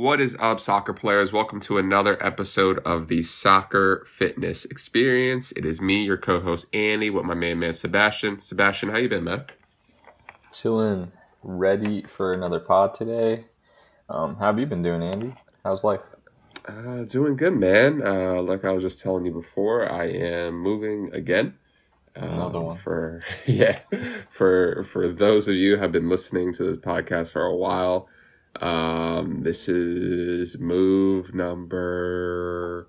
What is up, soccer players? Welcome to another episode of the Soccer Fitness Experience. It is me, your co-host Andy, with my main man Sebastian. Sebastian, how you been, man? Chilling, ready for another pod today. Um, how have you been doing, Andy? How's life? Uh, doing good, man. Uh, like I was just telling you before, I am moving again. Another Um, one. for yeah for for those of you who have been listening to this podcast for a while um this is move number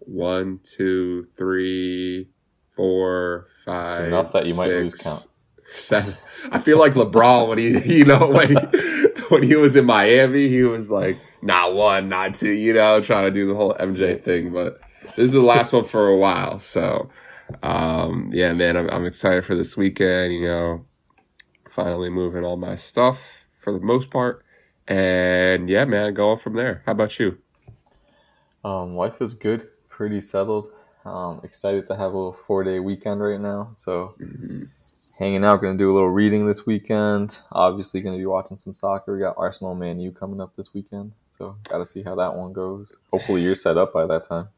one two three four five enough that you might lose count. seven. I feel like lebron when he you know when he, when he was in miami he was like not one not two you know trying to do the whole mj thing but this is the last one for a while so um yeah man I'm, I'm excited for this weekend you know finally moving all my stuff for the most part and yeah man going from there how about you Um, life is good, pretty settled. Um, excited to have a little four day weekend right now. So Mhm. hanging out, gonna do a little reading this weekend. Obviously, gonna be watching some soccer. We got Arsenal Man U coming up this weekend, so gotta see how that one goes. Hopefully, you're set up by that time.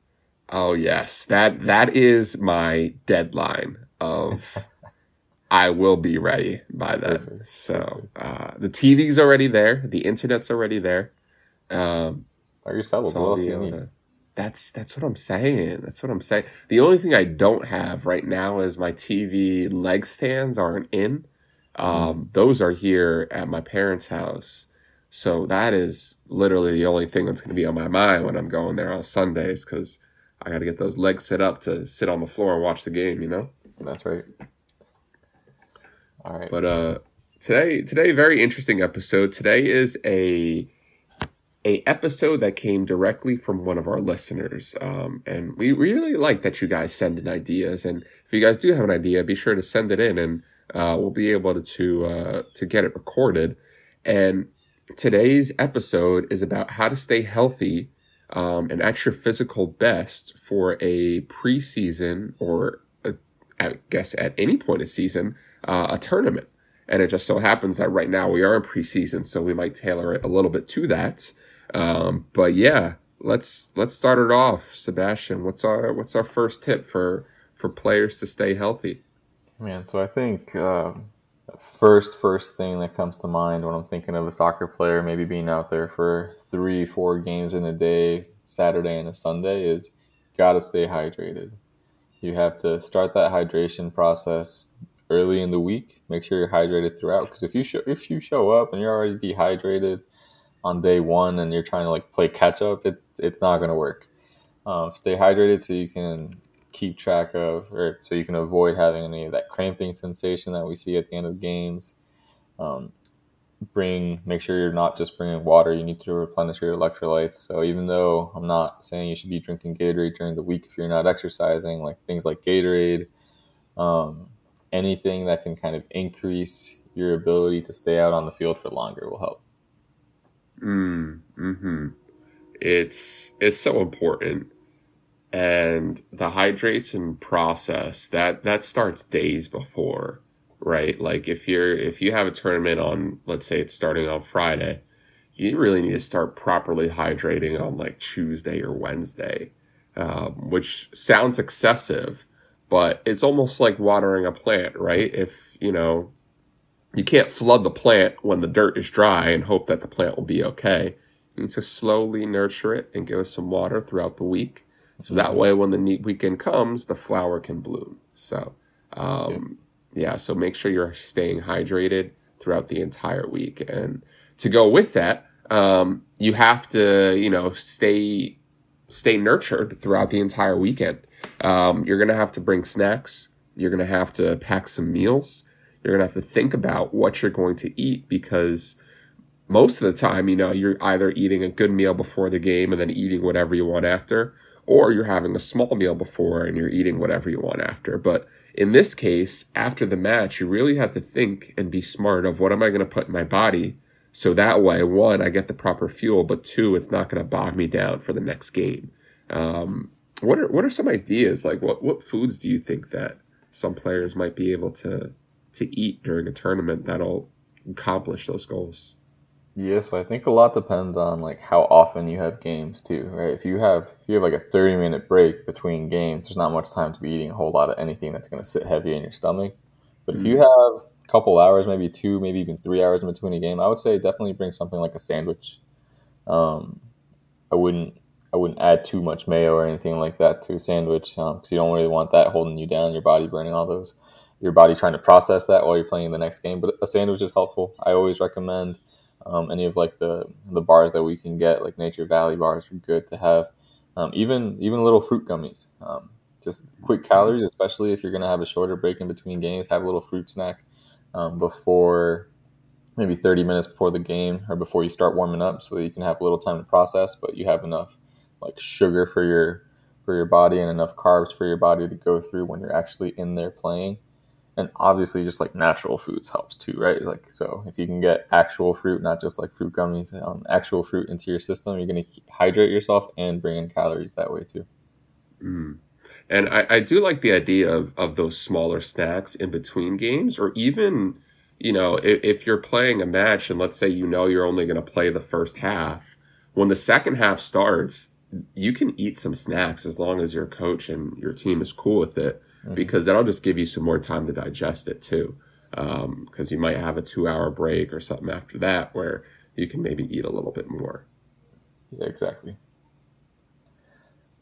oh yes that that is my deadline of i will be ready by then Perfect, so uh the tv's already there the internet's already there um Are you settled? So what else do you need? to- That's that's what I'm saying. That's what I'm saying. The only thing I don't have right now is my TV leg stands aren't in. Um, Those are here at my parents' house. So that is literally the only thing that's going to be on my mind when I'm going there on Sundays because I got to get those legs set up to sit on the floor and watch the game. You know. That's right. All right. But uh, today, today, very interesting episode. Today is a a episode that came directly from one of our listeners, um, and we really like that you guys send in ideas. And if you guys do have an idea, be sure to send it in, and uh, we'll be able to to, uh, to get it recorded. And today's episode is about how to stay healthy um, and at your physical best for a preseason or a, I guess at any point of season uh, a tournament. And it just so happens that right now we are in preseason, so we might tailor it a little bit to that. Um, but yeah, let's let's start it off, Sebastian. What's our what's our first tip for for players to stay healthy? Man, so I think uh, first first thing that comes to mind when I'm thinking of a soccer player maybe being out there for three, four games in a day, Saturday and a Sunday, is gotta stay hydrated. You have to start that hydration process early in the week. Make sure you're hydrated throughout. Because if you show if you show up and you're already dehydrated on day one and you're trying to like play catch up, it it's not gonna work. Um, stay hydrated so you can keep track of, or so you can avoid having any of that cramping sensation that we see at the end of games. Um, bring, make sure you're not just bringing water. You need to replenish your electrolytes. So even though I'm not saying you should be drinking Gatorade during the week if you're not exercising, like things like Gatorade, um, anything that can kind of increase your ability to stay out on the field for longer will help. Mm, hmm It's it's so important, and the hydration process that that starts days before, right? Like if you're if you have a tournament on, let's say it's starting on Friday, you really need to start properly hydrating on like Tuesday or Wednesday, um, which sounds excessive, but it's almost like watering a plant, right? If you know you can't flood the plant when the dirt is dry and hope that the plant will be okay. You need to slowly nurture it and give it some water throughout the week. So that way, when the neat weekend comes, the flower can bloom. So, um, yeah, so make sure you're staying hydrated throughout the entire week. And to go with that, um, you have to, you know, stay stay nurtured throughout the entire weekend. Um, you're gonna have to bring snacks. You're gonna have to pack some meals you're going to have to think about what you're going to eat because most of the time, you know, you're either eating a good meal before the game and then eating whatever you want after, or you're having a small meal before and you're eating whatever you want after. But in this case, after the match, you really have to think and be smart of what am I going to put in my body so that way, one, I get the proper fuel, but two, it's not going to bog me down for the next game. Um, what are what are some ideas like what what foods do you think that some players might be able to to eat during a tournament that'll accomplish those goals? Yeah, so I think a lot depends on like how often you have games too, right? If you have if you have like a thirty minute break between games, there's not much time to be eating a whole lot of anything that's going to sit heavy in your stomach. But if you Mm-hmm. have a couple hours, maybe two, maybe even three hours in between a game, I would say definitely bring something like a sandwich. Um, I wouldn't wouldn't add too much mayo or anything like that to a sandwich because you don't really want that holding you down, your body burning all those, your body trying to process that while you're playing the next game. But a sandwich is helpful. I always recommend um, any of like the the bars that we can get, like Nature Valley bars, are good to have. Um, even even little fruit gummies, um, just quick calories, especially if you're gonna have a shorter break in between games. Have a little fruit snack um, before maybe 30 minutes before the game or before you start warming up so that you can have a little time to process but you have enough like sugar for your for your body and enough carbs for your body to go through when you're actually in there playing. And obviously just like natural foods helps too right? Like so if you can get actual fruit not just like fruit gummies um, actual fruit into your system you're going to hydrate yourself and bring in calories that way too. Mm. And I, I do like the idea of, of those smaller snacks in between games, or even, you know, if, if you're playing a match and let's say you know you're only going to play the first half, when the second half starts, you can eat some snacks as long as your coach and your team is cool with it, hmm because that'll just give you some more time to digest it too. Because you might have a two hour break or something after that where you can maybe eat a little bit more. yeah exactly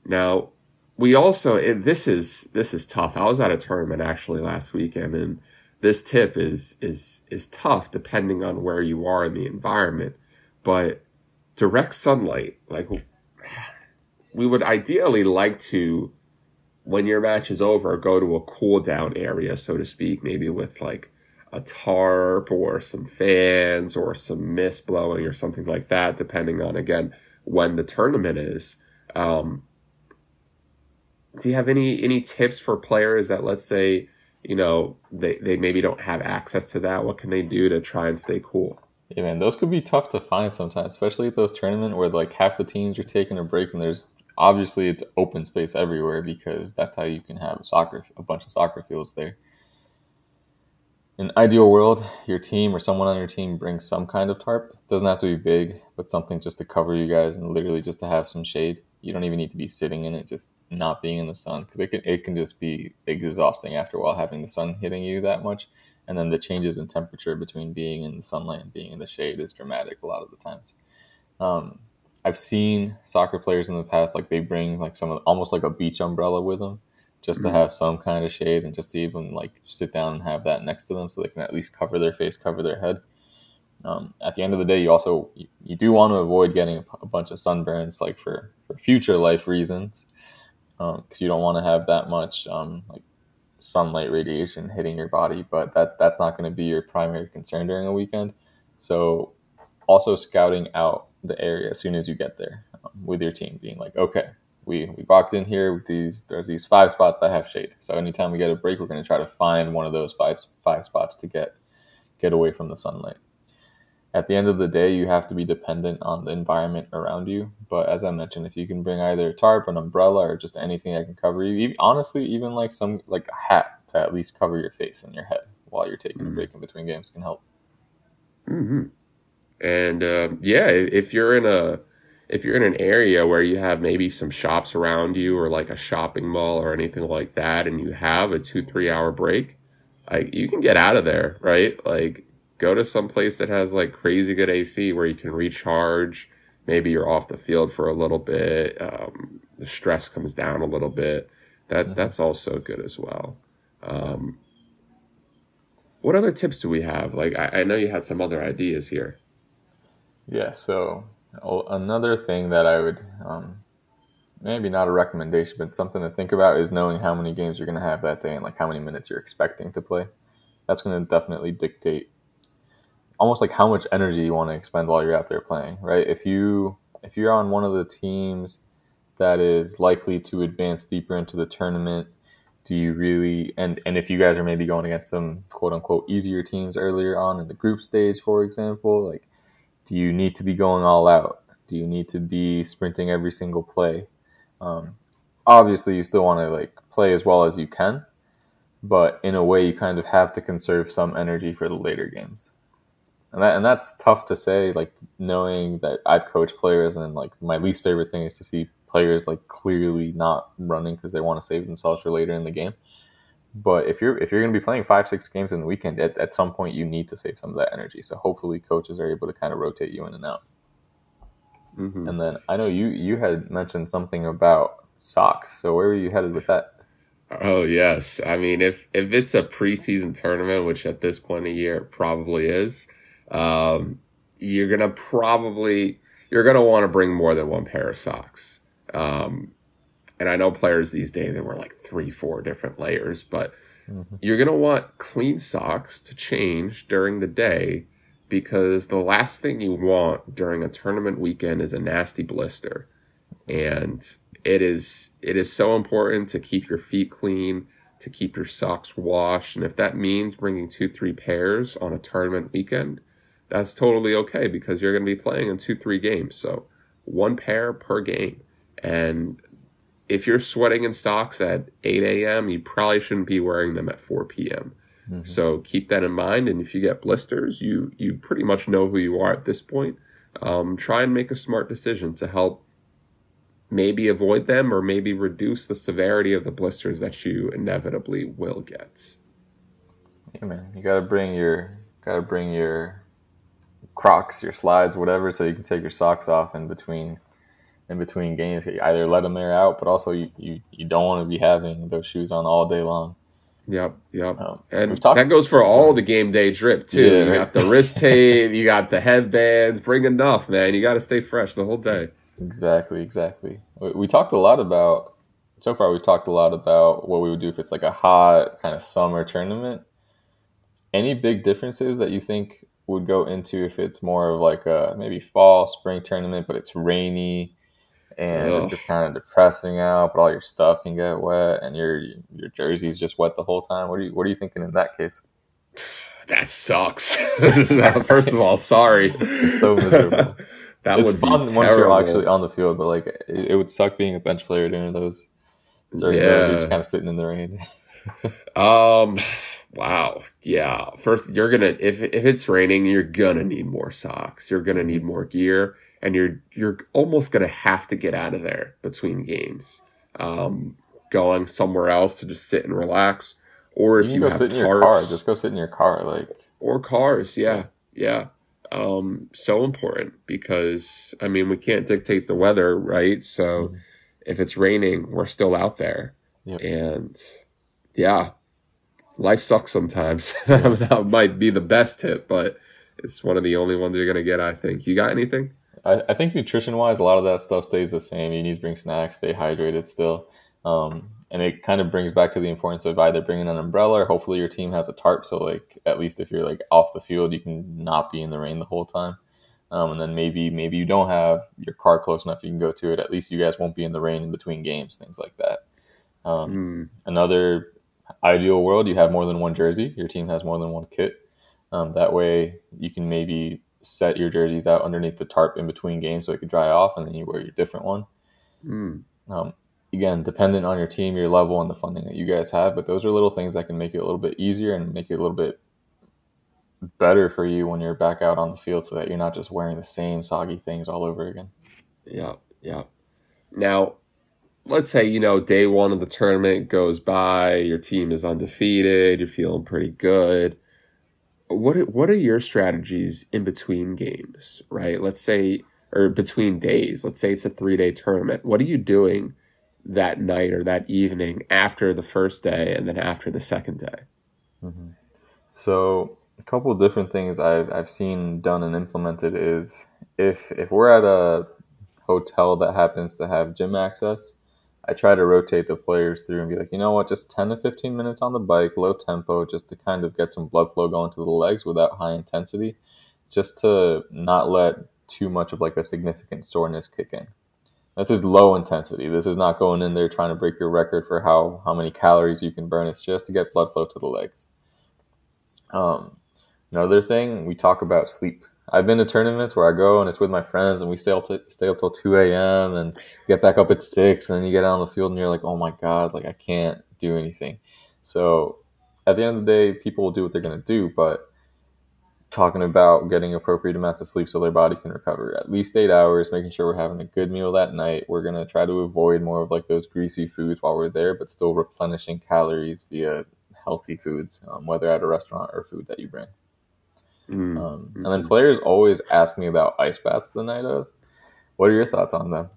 Now, we also it, this is this is tough. I was at a tournament actually last weekend, and this tip is is is tough depending on where you are in the environment. But direct sunlight, like we would ideally like to, when your match is over, go to a cool down area, so to speak, maybe with like a tarp or some fans or some mist blowing or something like that, depending on again when the tournament is. Um, do you have any any tips for players that let's say you know they, they maybe don't have access to that what can they do to try and stay cool Yeah, man, those could be tough to find sometimes, especially at those tournament where like half the teams are taking a break and there's obviously it's open space everywhere because that's how you can have a soccer a bunch of soccer fields there. In an ideal world, your team or someone on your team brings some kind of tarp. It doesn't have to be big, but something just to cover you guys and literally just to have some shade. You don't even need to be sitting in it, just not being in the sun because it can it can just be exhausting after a while having the sun hitting you that much and then the changes in temperature between being in the sunlight and being in the shade is dramatic a lot of the times. Um, I've seen soccer players in the past like they bring like some almost like a beach umbrella with them just to mm, have some kind of shade and just to even like sit down and have that next to them so they can at least cover their face, cover their head. Um, at the end of the day, you also you, you do want to avoid getting a, a bunch of sunburns like for, for future life reasons because um, you don't want to have that much um, like sunlight radiation hitting your body, but that that's not going to be your primary concern during a weekend. So also scouting out the area as soon as you get there um, with your team, being like, okay, we we walked in here with these. There's these five spots that have shade. So anytime we get a break, we're going to try to find one of those five five spots to get get away from the sunlight. At the end of the day, you have to be dependent on the environment around you. But as I mentioned, if you can bring either a tarp, an umbrella, or just anything that can cover you, even, honestly, even like some like a hat to at least cover your face and your head while you're taking a mm, break in between games can help. mm-hmm. And um, yeah if you're in a if you're in an area where you have maybe some shops around you or like a shopping mall or anything like that and you have a two three hour break like you can get out of there right? Like go to some place that has like crazy good ac where you can recharge. Maybe you're off the field for a little bit um, the stress comes down a little bit. That hmm that's also good as well. Um, what other tips do we have? Like I, I know you had some other ideas here Yeah. So another thing that I would um, maybe not a recommendation, but something to think about is knowing how many games you're going to have that day and like how many minutes you're expecting to play. That's going to definitely dictate almost like how much energy you want to expend while you're out there playing, right? If you if you're on one of the teams that is likely to advance deeper into the tournament, do you really and and if you guys are maybe going against some quote unquote easier teams earlier on in the group stage, for example, like do you need to be going all out? Do you need to be sprinting every single play? Um, obviously, you still want to like play as well as you can, but in a way, you kind of have to conserve some energy for the later games. and that and that's tough to say. Like knowing that I've coached players, and like my least favorite thing is to see players like clearly not running because they want to save themselves for later in the game. But if you're if you're going to be playing five six games in the weekend, at, at some point you need to save some of that energy. So hopefully coaches are able to kind of rotate you in and out. Mm-hmm. And then I know you you had mentioned something about socks. So where are you headed with that? Oh yes, I mean if if it's a preseason tournament, which at this point of year it probably is, um, you're gonna probably you're gonna want to bring more than one pair of socks. Um, and I know players these days they wear like three, four different layers, but mm-hmm. you're gonna want clean socks to change during the day because the last thing you want during a tournament weekend is a nasty blister. And it is it is so important to keep your feet clean, to keep your socks washed, and if that means bringing two, three pairs on a tournament weekend, that's totally okay because you're going to be playing in two, three games. So one pair per game. And if you're sweating in socks at 8 a.m., you probably shouldn't be wearing them at 4 p.m. Mm-hmm. So keep that in mind. And if you get blisters, you you pretty much know who you are at this point. Um, try and make a smart decision to help maybe avoid them or maybe reduce the severity of the blisters that you inevitably will get. Yeah, man, you gotta bring your gotta bring your Crocs, your slides, whatever, so you can take your socks off in between in between games. You either let them air out, but also you, you, you don't want to be having those shoes on all day long. Yep, yep. Um, and talked- that goes for all the game day drip too. Yeah, you got the wrist tape, you got the headbands. Bring enough, man. You got to stay fresh the whole day. Exactly, exactly. We, we talked a lot about so far. We've talked a lot about what we would do if it's like a hot kind of summer tournament. Any big differences that you think would go into if it's more of like a maybe fall, spring tournament, but it's rainy and Ugh. it's just kind of depressing out. But all your stuff can get wet, and your your jersey's just wet the whole time. What are you What are you thinking in that case? That sucks. First of all, sorry. It's so miserable. that it's would fun once you're actually on the field, but like it, it, would suck being a bench player during those. During yeah. those, you're just kind of sitting in the rain. um. Wow. Yeah. First, you're gonna if if it's raining, you're gonna need more socks. You're gonna need more gear and you're you're almost gonna have to get out of there between games, um, going somewhere else to just sit and relax, or if you, you go have sit in your car, just go sit in your car, like or cars. Yeah, yeah. Um, so important because I mean we can't dictate the weather, right? So mm-hmm. if it's raining, we're still out there, yep. and yeah, life sucks sometimes. that might be the best tip, but it's one of the only ones you're gonna get. I think. You got anything? I, I think nutrition wise, a lot of that stuff stays the same. You need to bring snacks, stay hydrated still. Um, and it kind of brings back to the importance of either bringing an umbrella or hopefully your team has a tarp. So, like, at least if you're like off the field, you can not be in the rain the whole time. Um, and then maybe maybe you don't have your car close enough you can go to it. At least you guys won't be in the rain in between games, things like that. Um, mm. Another ideal world, you have more than one jersey. Your team has more than one kit. Um, that way, you can maybe set your jerseys out underneath the tarp in between games so it could dry off, and then you wear your different one. Mm. Um, again, dependent on your team, your level, and the funding that you guys have, but those are little things that can make it a little bit easier and make it a little bit better for you when you're back out on the field, so that you're not just wearing the same soggy things all over again. Yeah, yeah. Now, let's say you know day one of the tournament goes by, your team is undefeated, you're feeling pretty good what what are your strategies in between games, right? Let's say or between days. Let's say it's a 3-day tournament. What are you doing that night or that evening after the first day and then after the second day? Mm-hmm. So, a couple different things I've I've seen done and implemented is if if we're at a hotel that happens to have gym access, I try to rotate the players through and be like, you know what, just 10 to 15 minutes on the bike, low tempo, just to kind of get some blood flow going to the legs without high intensity, just to not let too much of like a significant soreness kick in. This is low intensity. This is not going in there trying to break your record for how, how many calories you can burn. It's just to get blood flow to the legs. Um, another thing, we talk about sleep I've been to tournaments where I go and it's with my friends and we stay up stay up till two a.m. and get back up at six and then you get out on the field and you're like, oh my god, like I can't do anything. So at the end of the day, people will do what they're gonna do, but talking about getting appropriate amounts of sleep so their body can recover at least eight hours, making sure we're having a good meal that night. We're going to try to avoid more of like those greasy foods while we're there, but still replenishing calories via healthy foods, um, whether at a restaurant or food that you bring. Mm-hmm. Um, and then players always ask me about ice baths the night of. What are your thoughts on them?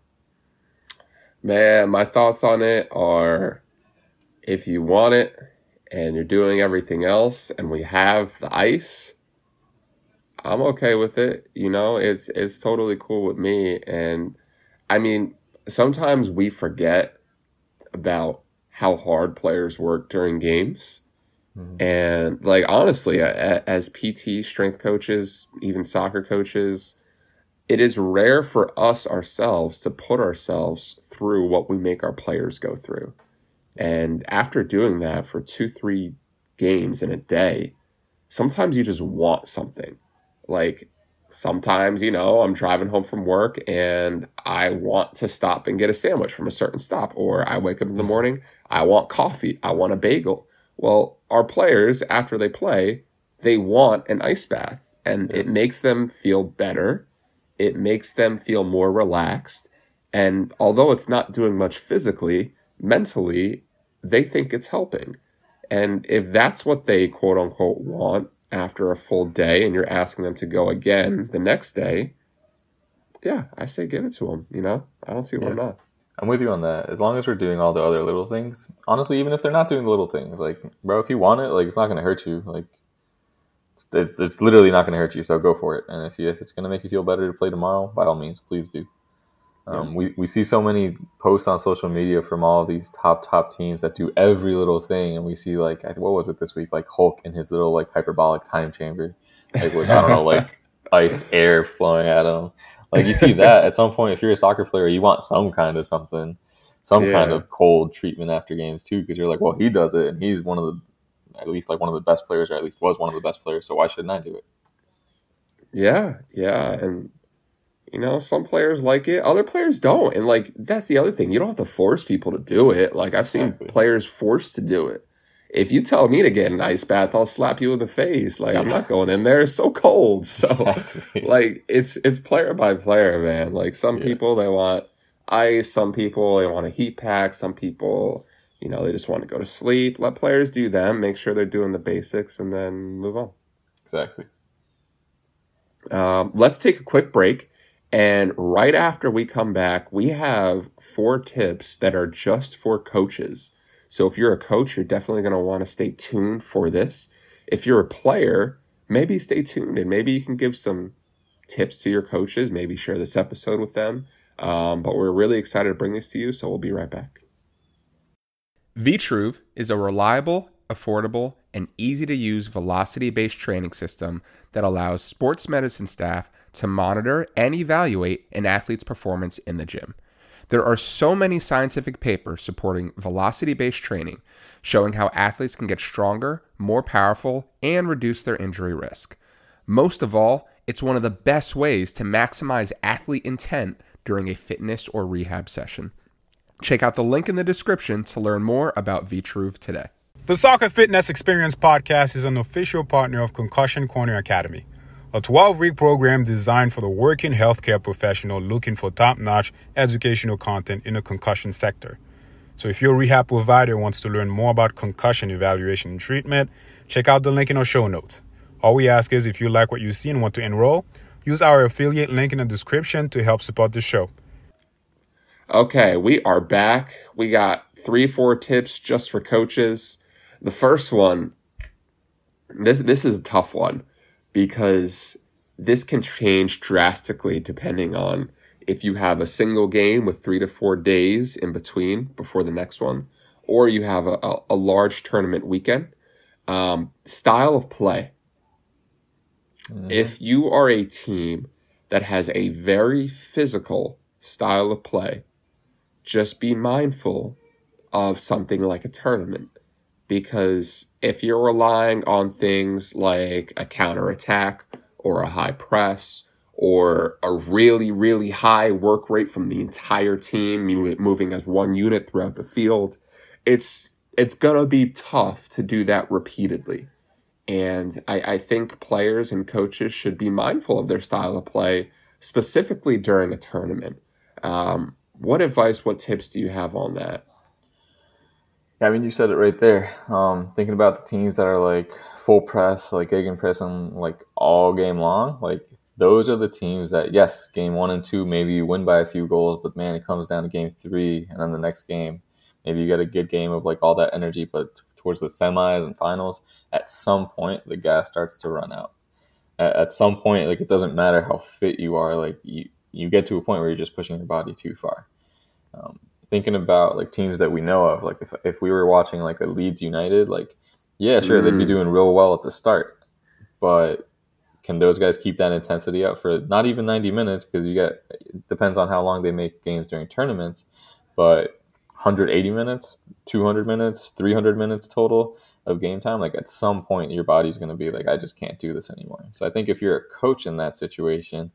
Man, my thoughts on it are if you want it and you're doing everything else and we have the ice, I'm okay with it. You know, it's it's totally cool with me. And I mean, sometimes we forget about how hard players work during games. Mm-hmm. And like honestly, as PT strength coaches, even soccer coaches, it is rare for us ourselves to put ourselves through what we make our players go through. And after doing that for two, three games in a day, sometimes you just want something. Like sometimes, you know, I'm driving home from work and I want to stop and get a sandwich from a certain stop, or I wake up in the morning, I want coffee, I want a bagel. Well, our players, after they play, they want an ice bath and it makes them feel better. It makes them feel more relaxed. And although it's not doing much physically, mentally, they think it's helping. And if that's what they quote unquote want after a full day and you're asking them to go again the next day, yeah, I say give it to them. You know, I don't see why yeah. not. I'm with you on that. As long as we're doing all the other little things, honestly, even if they're not doing the little things, like bro, if you want it, like it's not gonna hurt you. Like it's, it's literally not gonna hurt you. So go for it. And if you if it's gonna make you feel better to play tomorrow, by all means, please do. Um, yeah. we, we see so many posts on social media from all these top top teams that do every little thing, and we see like what was it this week? Like Hulk in his little like hyperbolic time chamber, like with I don't know like ice air flowing at him. Like you see that at some point, if you're a soccer player, you want some kind of something, some yeah. kind of cold treatment after games too, because you're like, well, he does it, and he's one of the, at least like one of the best players, or at least was one of the best players. So why shouldn't I do it? Yeah, yeah, and you know, some players like it, other players don't, and like that's the other thing. You don't have to force people to do it. Like I've seen exactly. players forced to do it if you tell me to get an ice bath, I'll slap you in the face. Like I'm not going in there. It's so cold. So exactly. like it's it's player by player, man. Like some yeah. people they want ice, some people they want a heat pack, some people, you know, they just want to go to sleep. Let players do them, make sure they're doing the basics and then move on. Exactly. Um, let's take a quick break. And right after we come back, we have four tips that are just for coaches so if you're a coach, you're definitely going to want to stay tuned for this. If you're a player, maybe stay tuned and maybe you can give some tips to your coaches, maybe share this episode with them. Um, but we're really excited to bring this to you, so we'll be right back. Vitruve is a reliable, affordable, and easy to use velocity based training system that allows sports medicine staff to monitor and evaluate an athlete's performance in the gym. There are so many scientific papers supporting velocity based training, showing how athletes can get stronger, more powerful, and reduce their injury risk. Most of all, it's one of the best ways to maximize athlete intent during a fitness or rehab session. Check out the link in the description to learn more about Vitruve today. The Soccer Fitness Experience podcast is an official partner of Concussion Corner Academy a 12 week program designed for the working healthcare professional looking for top notch educational content in the concussion sector. So, if your rehab provider wants to learn more about concussion evaluation and treatment, check out the link in our show notes. All we ask is if you like what you see and want to enroll, use our affiliate link in the description to help support the show. Okay, we are back. We got three, four tips just for coaches. The first one, this this is a tough one because this can change drastically depending on if you have a single game with three to four days in between before the next one, or you have a, a, a large tournament weekend. Um, style of play. Mm-hmm. If you are a team that has a very physical style of play, just be mindful of something like a tournament because if you're relying on things like a counter attack or a high press or a really really high work rate from the entire team moving as one unit throughout the field it's it's to be tough to do that repeatedly And I, I think players and coaches should be mindful of their style of play, specifically during a tournament. Um, what advice, what tips do you have on that? Yeah, I mean, you said it right there. Um, thinking about the teams that are like full press, like gegenpressing, like all game long, like those are the teams that, yes, game one and two, maybe you win by a few goals, but man, it comes down to game three, and then the next game, maybe you get a good game of like all that energy, but t- towards the semis and finals, at some point, the gas starts to run out. At, at some point, like it doesn't matter how fit you are, like you, you get to a point where you're just pushing your body too far. Um, thinking about like teams that we know of, like if, if we were watching like a Leeds United, like yeah, sure, mm. they'd be mm. doing real well at the start, but can those guys keep that intensity up for not even 90 minutes because you get it depends on how long they make games during tournaments but 180 minutes 200 minutes 300 minutes total of game time like at some point your body's going to be like i just can't do this anymore so i think if you're a coach in that situation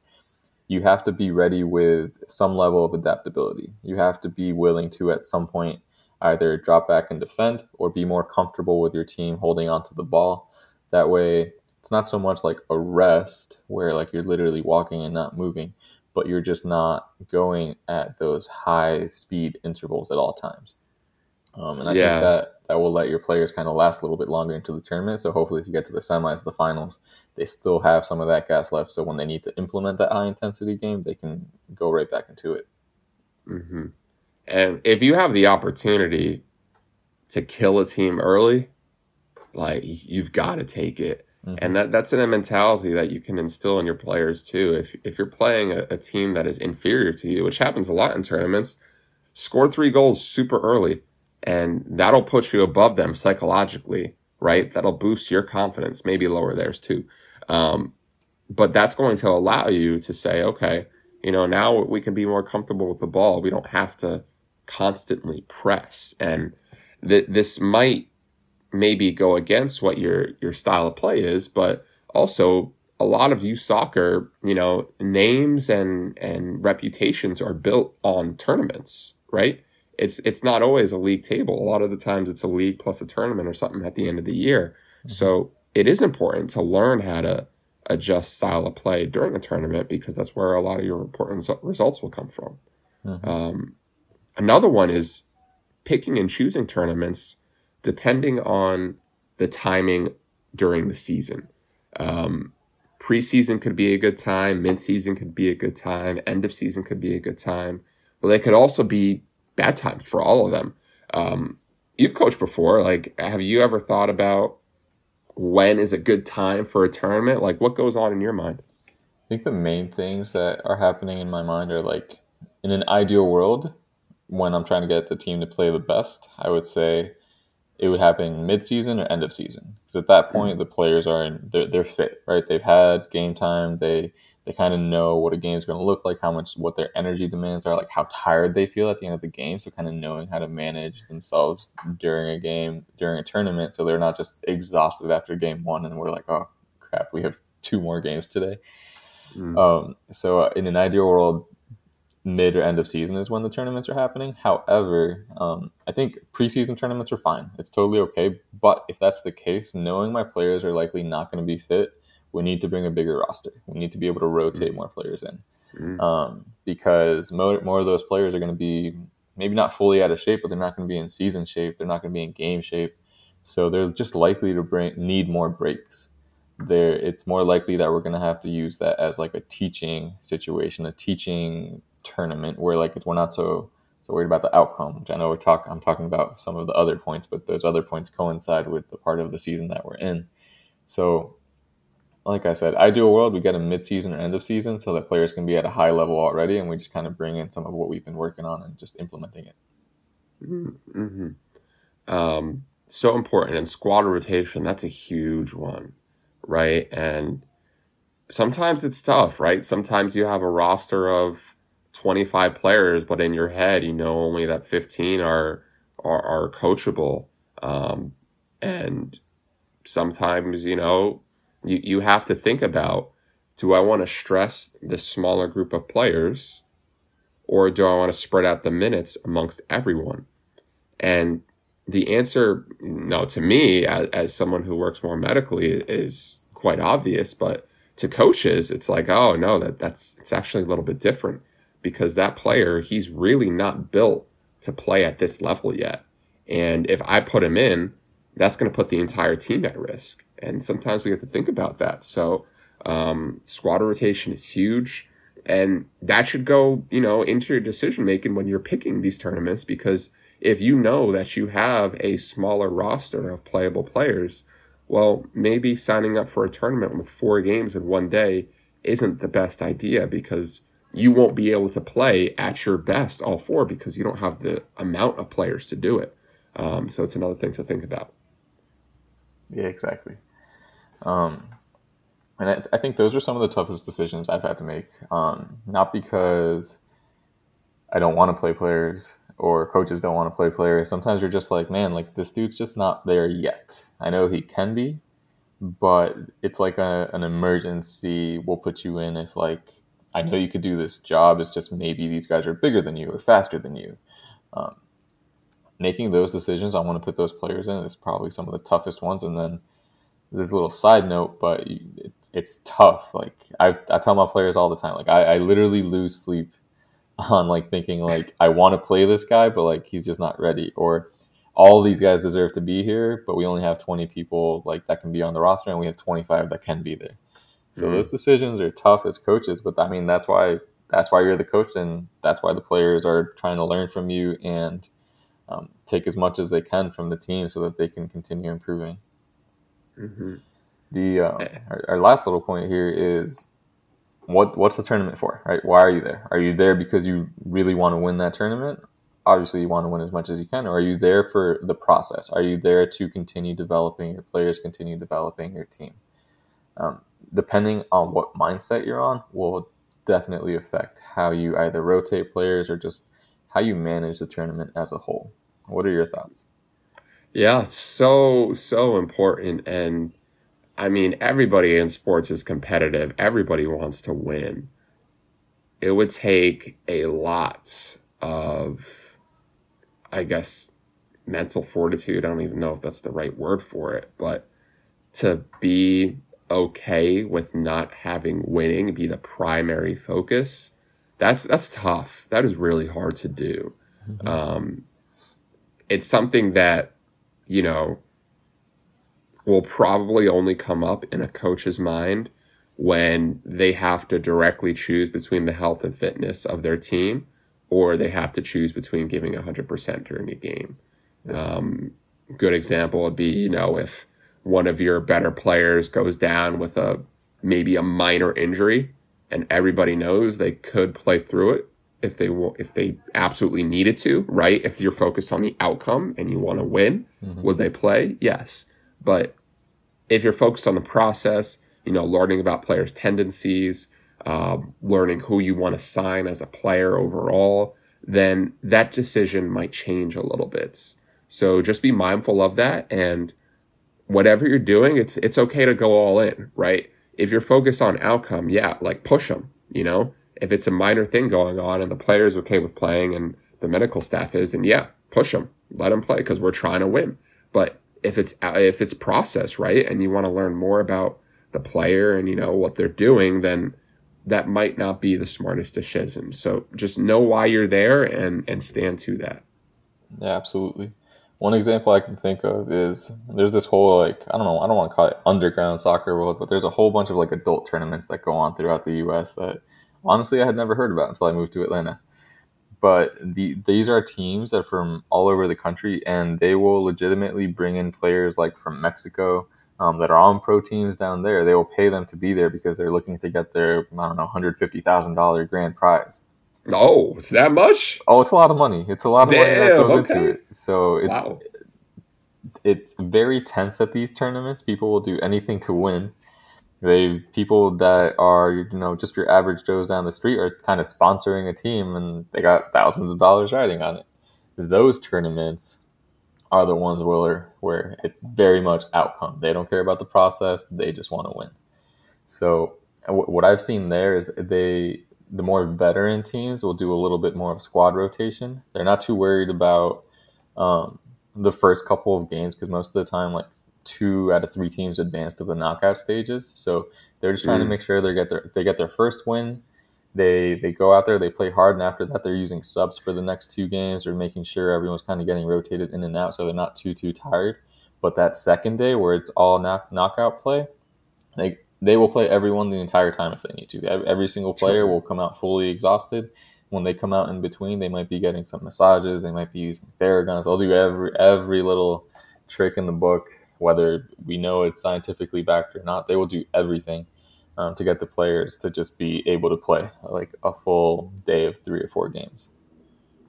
you have to be ready with some level of adaptability you have to be willing to at some point either drop back and defend or be more comfortable with your team holding onto the ball that way it's not so much like a rest where like you're literally walking and not moving, but you're just not going at those high speed intervals at all times. Um, and I yeah. think that that will let your players kind of last a little bit longer into the tournament. So hopefully, if you get to the semis, the finals, they still have some of that gas left. So when they need to implement that high intensity game, they can go right back into it. Mm-hmm. And if you have the opportunity to kill a team early, like you've got to take it. Mm-hmm. And that, that's a mentality that you can instill in your players too. If, if you're playing a, a team that is inferior to you, which happens a lot in tournaments, score three goals super early and that'll put you above them psychologically, right? That'll boost your confidence, maybe lower theirs too. Um, but that's going to allow you to say, okay, you know, now we can be more comfortable with the ball. We don't have to constantly press. And th- this might maybe go against what your your style of play is, but also a lot of youth soccer, you know, names and and reputations are built on tournaments, right? It's it's not always a league table. A lot of the times it's a league plus a tournament or something at the end of the year. Mm-hmm. So it is important to learn how to adjust style of play during a tournament because that's where a lot of your important results will come from. Mm-hmm. Um, another one is picking and choosing tournaments depending on the timing during the season. Um, preseason could be a good time, mid-season could be a good time, end of season could be a good time. But they could also be bad time for all of them. Um, you've coached before. Like, have you ever thought about when is a good time for a tournament? Like, what goes on in your mind? I think the main things that are happening in my mind are like, in an ideal world, when I'm trying to get the team to play the best, I would say it would happen mid-season or end of season because at that point mm-hmm. the players are in they're, they're fit right they've had game time they they kind of know what a game is going to look like how much what their energy demands are like how tired they feel at the end of the game so kind of knowing how to manage themselves during a game during a tournament so they're not just exhausted after game one and we're like oh crap we have two more games today mm. um, so uh, in an ideal world mid or end of season is when the tournaments are happening. However, um, I think preseason tournaments are fine. It's totally okay. But if that's the case, knowing my players are likely not going to be fit, we need to bring a bigger roster. We need to be able to rotate mm-hmm. more players in. Mm-hmm. Um, because more, more of those players are going to be maybe not fully out of shape, but they're not going to be in season shape. They're not going to be in game shape. So they're just likely to bring, need more breaks there it's more likely that we're going to have to use that as like a teaching situation a teaching tournament where like we're not so so worried about the outcome. Which I know we're talk I'm talking about some of the other points, but those other points coincide with the part of the season that we're in. So, like I said, ideal world we get a mid-season or end of season so that players can be at a high level already, and we just kind of bring in some of what we've been working on and just implementing it. Mm-hmm. Um, so important and squad rotation. That's a huge one, right? And sometimes it's tough, right? Sometimes you have a roster of 25 players, but in your head, you know only that 15 are are, are coachable. Um, and sometimes, you know, you, you have to think about do I want to stress the smaller group of players or do I want to spread out the minutes amongst everyone? And the answer, no, to me, as, as someone who works more medically, is quite obvious. But to coaches, it's like, oh no, that that's it's actually a little bit different because that player, he's really not built to play at this level yet. And if I put him in, that's going to put the entire team at risk. And sometimes we have to think about that. So um, squad rotation is huge. And that should go, you know, into your decision making when you're picking these tournaments because if you know that you have a smaller roster of playable players, well, maybe signing up for a tournament with four games in one day isn't the best idea because you won't be able to play at your best all four because you don't have the amount of players to do it. Um, so it's another thing to think about. Yeah, exactly. Um, and I, I, think those are some of the toughest decisions I've had to make. Um, not because I don't want to play players or coaches don't want to play players. Sometimes you're just like, man, like this dude's just not there yet. I know he can be, but it's like a, an emergency we'll put you in if like I know you could do this job. It's just maybe these guys are bigger than you or faster than you. Um, making those decisions, I want to put those players in. It's probably some of the toughest ones. And then this little side note, but it's, it's tough. Like I, I tell my players all the time, like I, I literally lose sleep on like thinking like I want to play this guy, but like he's just not ready, or all these guys deserve to be here, but we only have 20 people like that can be on the roster, and we have 25 that can be there. So mm-hmm. those decisions are tough as coaches, but I mean that's why that's why you're the coach, and that's why the players are trying to learn from you and um, take as much as they can from the team so that they can continue improving. Mm-hmm. The uh, our, our last little point here is what what's the tournament for, right? Why are you there? Are you there because you really want to win that tournament? Obviously, you want to win as much as you can, or are you there for the process? Are you there to continue developing your players, continue developing your team? Um, depending on what mindset you're on, will definitely affect how you either rotate players or just how you manage the tournament as a whole. What are your thoughts? Yeah, so so important and I mean, everybody in sports is competitive. Everybody wants to win. It would take a lot of, I guess, mental fortitude. I don't even know if that's the right word for it, but to be okay with not having winning be the primary focus. That's that's tough. That is really hard to do. Mm-hmm. Um, it's something that you know will probably only come up in a coach's mind when they have to directly choose between the health and fitness of their team or they have to choose between giving 100% during a game. Um, good example would be, you know, if one of your better players goes down with a maybe a minor injury and everybody knows they could play through it if they will, if they absolutely needed to, right? If you're focused on the outcome and you want to win, mm-hmm. would they play? Yes. But if you're focused on the process, you know, learning about players' tendencies, uh, learning who you want to sign as a player overall, then that decision might change a little bit. So just be mindful of that and whatever you're doing, it's it's okay to go all in, right? If you're focused on outcome, yeah, like push them, you know? If it's a minor thing going on and the player's okay with playing and the medical staff is, then yeah, push them. Let them play because we're trying to win. But if it's if it's process right and you want to learn more about the player and you know what they're doing then that might not be the smartest decision so just know why you're there and and stand to that yeah absolutely one example i can think of is there's this whole like i don't know i don't want to call it underground soccer world but there's a whole bunch of like adult tournaments that go on throughout the us that honestly i had never heard about until i moved to atlanta but the, these are teams that are from all over the country, and they will legitimately bring in players like from Mexico um, that are on pro teams down there. They will pay them to be there because they're looking to get their I don't know hundred fifty thousand dollar grand prize. Oh, it's that much? Oh, it's a lot of money. It's a lot of Damn, money that goes okay. into it. So it, wow. it's very tense at these tournaments. People will do anything to win. They people that are you know just your average Joes down the street are kind of sponsoring a team, and they got thousands of dollars riding on it. Those tournaments are the ones where where it's very much outcome. They don't care about the process; they just want to win. So what I've seen there is they the more veteran teams will do a little bit more of squad rotation. They're not too worried about um, the first couple of games because most of the time, like two out of three teams advance to the knockout stages. So they're just trying mm. to make sure they get their they get their first win. They they go out there, they play hard, and after that, they're using subs for the next two games or making sure everyone's kind of getting rotated in and out, so they're not too too tired. But that second day, where it's all knock, knockout play, they they will play everyone the entire time if they need to. Every single player sure. will come out fully exhausted. When they come out in between, they might be getting some massages. They might be using Theraguns. They'll do every every little trick in the book, whether we know it's scientifically backed or not. They will do everything um, to get the players to just be able to play like a full day of three or four games.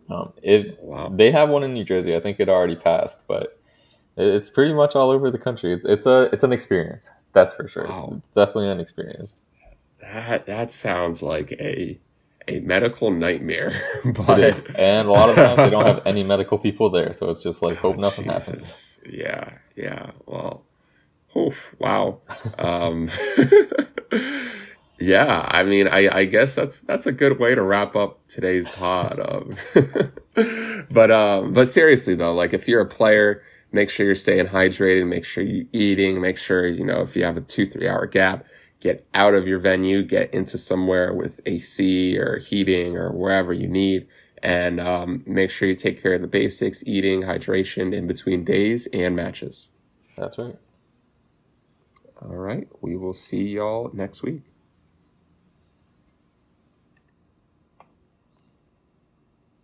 Um, it wow. they have one in New Jersey. I think it already passed, but it's pretty much all over the country. It's it's a it's an experience. That's for sure. Wow. It's, definitely an experience. That that sounds like a a medical nightmare. but and a lot of times they don't have any medical people there, so it's just like hope oh, nothing Jesus. happens. Yeah, yeah. Well, oof, wow. um, yeah, I mean, I, I guess that's that's a good way to wrap up today's pod. Um, but um, but seriously though, like if you're a player make sure you're staying hydrated, make sure you're eating, make sure, you know, if you have a two, three hour gap, get out of your venue, get into somewhere with AC or heating or wherever you need. And um, make sure you take care of the basics, eating, hydration in between days and matches. That's right. All right. We will see y'all next week.